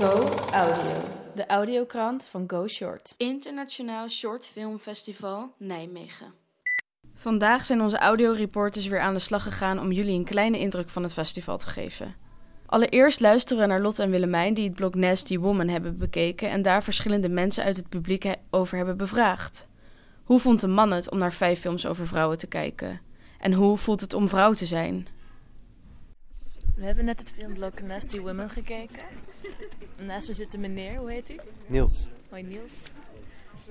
Go Audio, de audiokrant van Go Short. Internationaal Short Film Festival Nijmegen. Vandaag zijn onze audioreporters weer aan de slag gegaan om jullie een kleine indruk van het festival te geven. Allereerst luisteren we naar Lotte en Willemijn die het blog Nasty Woman hebben bekeken en daar verschillende mensen uit het publiek over hebben bevraagd. Hoe vond een man het om naar vijf films over vrouwen te kijken? En hoe voelt het om vrouw te zijn? We hebben net het filmblok Nasty Women gekeken. Naast me zit een meneer, hoe heet u? Niels. Hoi Niels.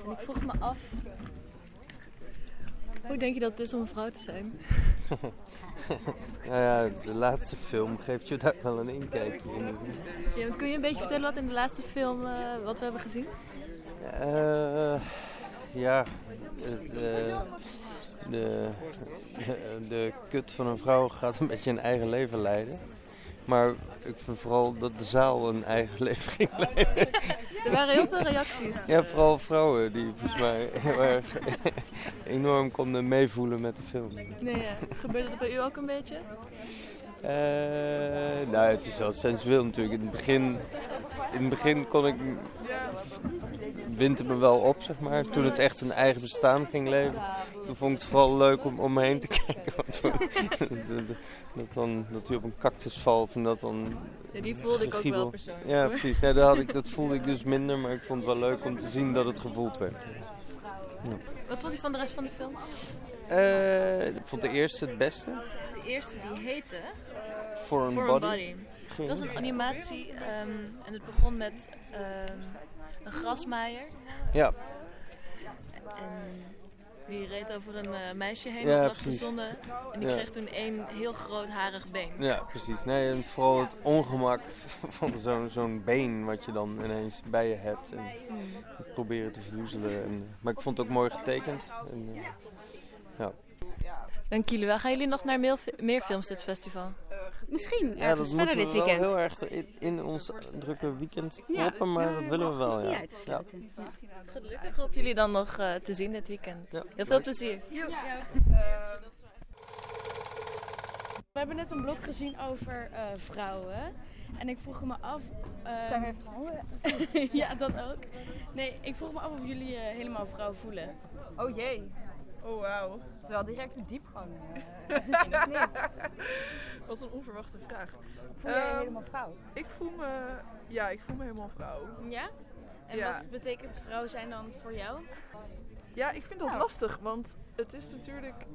En ik vroeg me af, hoe denk je dat het is om een vrouw te zijn? Nou ja, de laatste film geeft je daar wel een inkijkje in. Ja, want kun je een beetje vertellen wat in de laatste film, eh, wat we hebben gezien? Eh, ja, het, de, de kut van een vrouw gaat een beetje een eigen leven leiden. Maar ik vind vooral dat de zaal een eigen leven ging leiden. Er waren heel veel reacties. Ja, vooral vrouwen die volgens mij heel erg enorm konden meevoelen met de film. Nee, ja. Gebeurde dat bij u ook een beetje? Eh, nou, het is wel sensueel natuurlijk. In het begin, in het begin kon ik, wint het me wel op, zeg maar. Toen het echt een eigen bestaan ging leven, toen vond ik het vooral leuk om om me heen te kijken. Want toen- dat, dan, dat hij op een cactus valt en dat dan... Ja, die voelde ik ook wel persoonlijk. Ja, precies. Ja, dat, had ik, dat voelde ik dus minder, maar ik vond het wel leuk om te zien dat het gevoeld werd. Wat vond u van de rest van de film? Eh, ik vond de eerste het beste. De eerste die heette Foreign For Body. Body. Dat was een animatie ehm, en het begon met ehm, een grasmaaier. Ja, En die reed over een eh, meisje heen Ja, dat was. En die Ja. kreeg toen één heel groot harig been. Ja, precies. Nee, en vooral het ongemak van zo'n zo'n been wat je dan ineens bij je hebt. En het proberen te verdoezelen. En, maar ik vond het ook mooi getekend. En, eh, Dank jullie wel. Gaan jullie nog naar meer films dit festival? Misschien ja, ergens dat verder moeten we dit wel weekend. heel erg in, in ons drukke weekend Ja, proppen, maar dat willen we wel. Ja. Ja. Ja. Gelukkig hoop jullie dan nog eh, te zien dit weekend. Ja. Heel veel plezier. We hebben net een blog gezien over eh, vrouwen. En ik vroeg me af. ehm, Zijn er vrouwen? ja, dat ook. Nee, ik vroeg me af of jullie je helemaal vrouw voelen. Oh jee. Oh, wauw. Het is wel direct een diepgang. eh, in of niet? Wat een onverwachte vraag. Voel jij je Ehm, helemaal vrouw? Ik voel me, ja, ik voel me helemaal vrouw. Ja? En Ja. wat betekent vrouw zijn dan voor jou? Ja, ik vind dat Nou. lastig, want het is natuurlijk.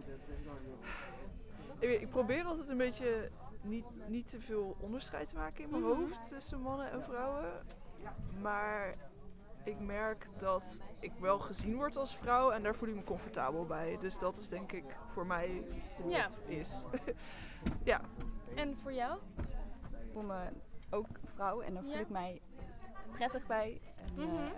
Ik probeer altijd een beetje niet, niet te veel onderscheid te maken in mijn Mhm. hoofd tussen mannen en vrouwen. Maar ik merk dat ik wel gezien word als vrouw en daar voel ik me comfortabel bij. Dus dat is denk ik voor mij hoe Ja. het is. ja. En voor jou? Ik voel me ook vrouw en daar voel Ja. ik mij prettig bij. En, Mhm. eh,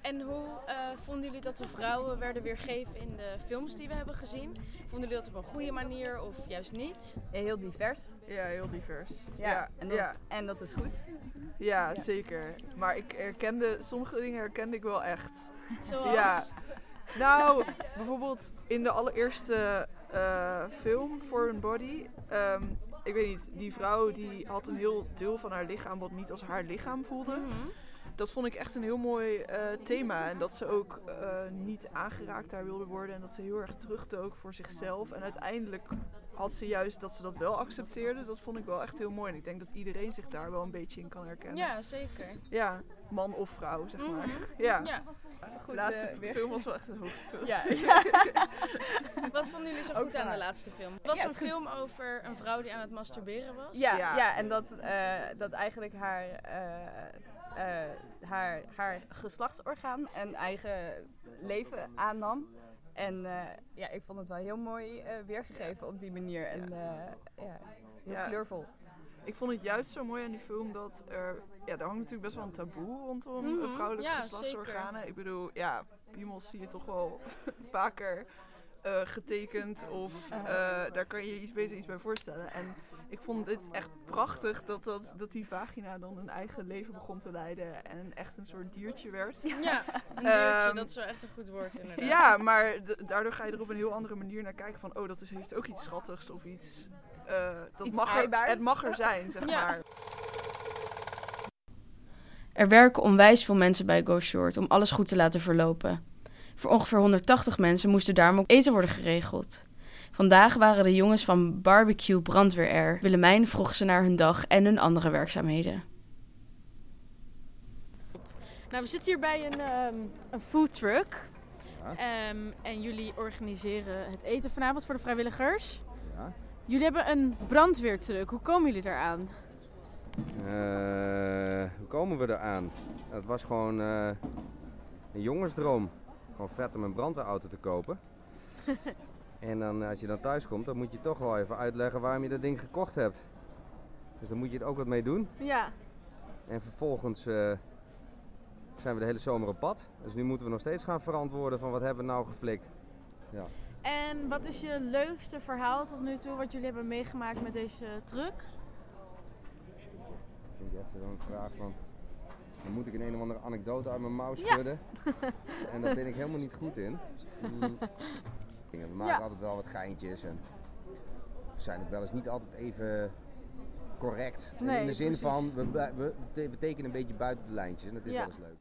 En hoe eh, vonden jullie dat de vrouwen werden weergegeven in de films die we hebben gezien? Vonden jullie dat op een goede manier of juist niet? ja, heel divers. ja, heel divers. Ja, en, dat, ja. en dat is goed. Ja, zeker. Maar ik herkende, sommige dingen herkende ik wel echt. Zoals? Ja. Nou, bijvoorbeeld in de allereerste eh, film, Foreign Body. ehm, ik weet niet, die vrouw die had een heel deel van haar lichaam wat niet als haar lichaam voelde. Mhm. Dat vond ik echt een heel mooi eh, thema. En dat ze ook eh, niet aangeraakt daar wilde worden. En dat ze heel erg terugdook voor zichzelf. En uiteindelijk had ze juist dat ze dat wel accepteerde. Dat vond ik wel echt heel mooi. En ik denk dat iedereen zich daar wel een beetje in kan herkennen. Ja, zeker. Ja, man of vrouw, zeg maar. Mhm. Ja. Ja. Goed, De laatste eh, film was wel echt een hoogtepunt. Ja, Wat vonden jullie zo Ook goed aan de laatste film? Het was Ja, een goed. film over een vrouw die aan het masturberen was. Ja, Ja. ja. en dat, eh, dat eigenlijk haar, eh, haar, haar geslachtsorgaan een eigen leven aannam. En eh, ja, ik vond het wel heel mooi eh, weergegeven op die manier. En ja, heel Ja. kleurvol. Ik vond het juist zo mooi aan die film dat er... Ja, er hangt natuurlijk best wel een taboe rondom Mhm, vrouwelijke ja, geslachtsorganen. Ik bedoel, ja, piemels zie je toch wel vaker eh, getekend. Of eh, daar kan je je iets beter iets bij voorstellen. En ik vond dit echt prachtig dat, dat, dat die vagina dan een eigen leven begon te leiden. En echt een soort diertje werd. Ja, een diertje, Ehm, dat is wel echt een goed woord inderdaad. Ja, maar daardoor ga je er op een heel andere manier naar kijken van, oh, dat is, heeft ook iets schattigs of iets. eh, dat Iets mag er, het mag er zijn, zeg Ja. maar. Er werken onwijs veel mensen bij Go Short om alles goed te laten verlopen. Voor ongeveer 180 mensen moest er daarom ook eten worden geregeld. Vandaag waren de jongens van Barbecue Brandweer er. Willemijn vroeg ze naar hun dag en hun andere werkzaamheden. Nou, we zitten hier bij een, ehm een food truck. Ehm, en jullie organiseren het eten vanavond voor de vrijwilligers. Ja. Jullie hebben een brandweertruck. Hoe komen jullie daaraan? Eh, hoe komen we eraan? Het was gewoon eh, een jongensdroom. Gewoon vet om een brandweerauto te kopen. en dan, als je dan thuis komt, dan moet je toch wel even uitleggen waarom je dat ding gekocht hebt. Dus dan moet je er ook wat mee doen. Ja. En vervolgens eh, zijn we de hele zomer op pad. Dus nu moeten we nog steeds gaan verantwoorden van wat hebben we nou geflikt. Ja. En wat is je leukste verhaal tot nu toe wat jullie hebben meegemaakt met deze truck? Dat vind ik echt zo'n vraag van... Dan moet ik een een of andere anekdote uit mijn mouw schudden. en daar ben ik helemaal niet goed in. Mm. We maken Ja. altijd wel wat geintjes. En we zijn ook wel eens niet altijd even correct. Nee, in de zin precies. van, we, we, we tekenen een beetje buiten de lijntjes. En dat is Ja. wel eens leuk.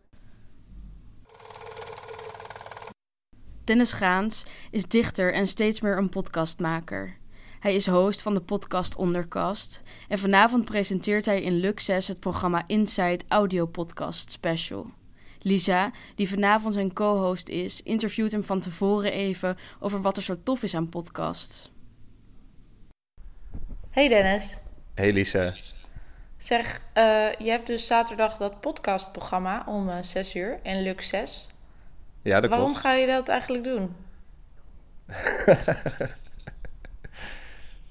Dennis Gaans is dichter en steeds meer een podcastmaker. Hij is host van de podcast Onderkast en vanavond presenteert hij in Lux 6 het programma Inside Audio Podcast Special. Lisa, die vanavond zijn co-host is, interviewt hem van tevoren even over wat er zo tof is aan podcasts. Hey Dennis. Hey Lisa. Zeg, eh, je hebt dus zaterdag dat podcastprogramma om eh 6 uur in Lux 6. Ja, dat Waarom klopt. ga je dat eigenlijk doen?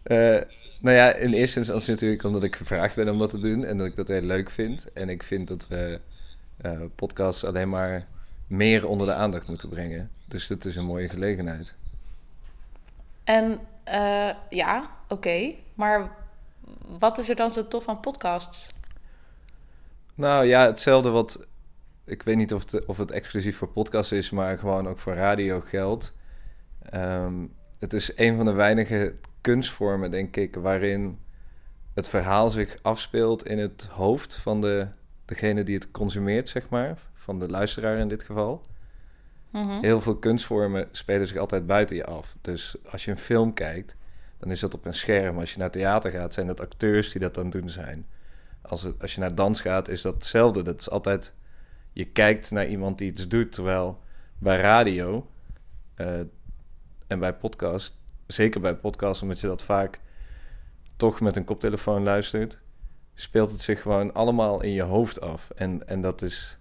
Eh, nou ja, in eerste instantie natuurlijk omdat ik gevraagd ben om dat te doen en dat ik dat heel leuk vind. En ik vind dat we eh, podcasts alleen maar meer onder de aandacht moeten brengen. Dus dit is een mooie gelegenheid. En eh, ja, oké. Maar wat is er dan zo tof aan podcasts? Nou ja, hetzelfde wat. Ik weet niet of het, of het exclusief voor podcasts is, maar gewoon ook voor radio geldt. Ehm, het is een van de weinige kunstvormen, denk ik, waarin het verhaal zich afspeelt in het hoofd van de, degene die het consumeert, zeg maar. Van de luisteraar in dit geval. Mhm. Heel veel kunstvormen spelen zich altijd buiten je af. Dus als je een film kijkt, dan is dat op een scherm. Als je naar theater gaat, zijn dat acteurs die dat aan het doen zijn. Als, het, als je naar dans gaat, is dat hetzelfde. Dat is altijd, je kijkt naar iemand die iets doet. Terwijl bij radio eh, en bij podcast, zeker bij podcast, omdat je dat vaak toch met een koptelefoon luistert, speelt het zich gewoon allemaal in je hoofd af. En, en dat is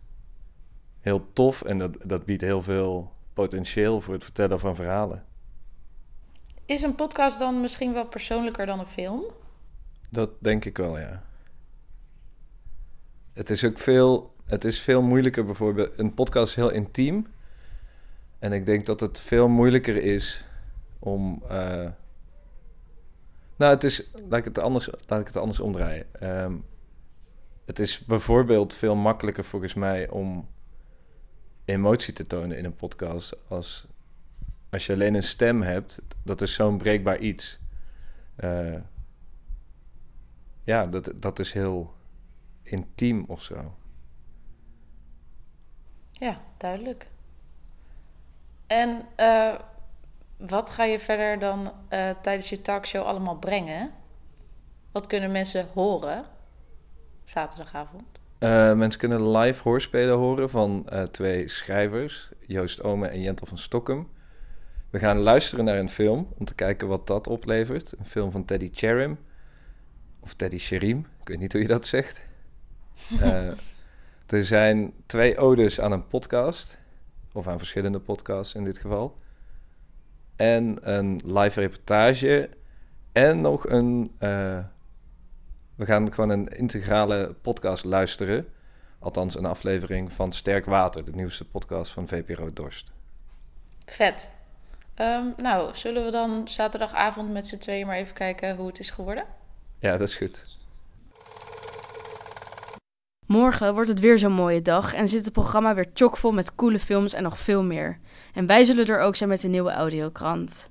heel tof en dat, dat biedt heel veel potentieel voor het vertellen van verhalen. Is een podcast dan misschien wel persoonlijker dan een film? Dat denk ik wel, ja. Het is ook veel, het is veel moeilijker bijvoorbeeld. Een podcast is heel intiem. En ik denk dat het veel moeilijker is om. eh, nou, het is. Laat ik het anders, laat ik het anders omdraaien. Ehm, het is bijvoorbeeld veel makkelijker volgens mij om emotie te tonen in een podcast. Als, als je alleen een stem hebt, dat is zo'n breekbaar iets. Eh, ja, dat, dat is heel intiem of zo. Ja, duidelijk. En eh, wat ga je verder dan eh, tijdens je talkshow allemaal brengen? Wat kunnen mensen horen zaterdagavond? Eh, mensen kunnen live hoorspelen horen van eh, twee schrijvers, Joost Ome en Jentel van Stokkum. We gaan luisteren naar een film om te kijken wat dat oplevert. Een film van Teddy Cherim. Of Teddy Sherim, ik weet niet hoe je dat zegt. Er zijn twee odes aan een podcast. Of aan verschillende podcasts in dit geval. En een live reportage. En nog een... eh, we gaan gewoon een integrale podcast luisteren. Althans, een aflevering van Sterk Water, de nieuwste podcast van VPRO Dorst. Vet. Ehm, nou, zullen we dan zaterdagavond met z'n tweeën maar even kijken hoe het is geworden? Ja, dat is goed. Morgen wordt het weer zo'n mooie dag en zit het programma weer chockvol met coole films en nog veel meer. En wij zullen er ook zijn met een nieuwe audiokrant.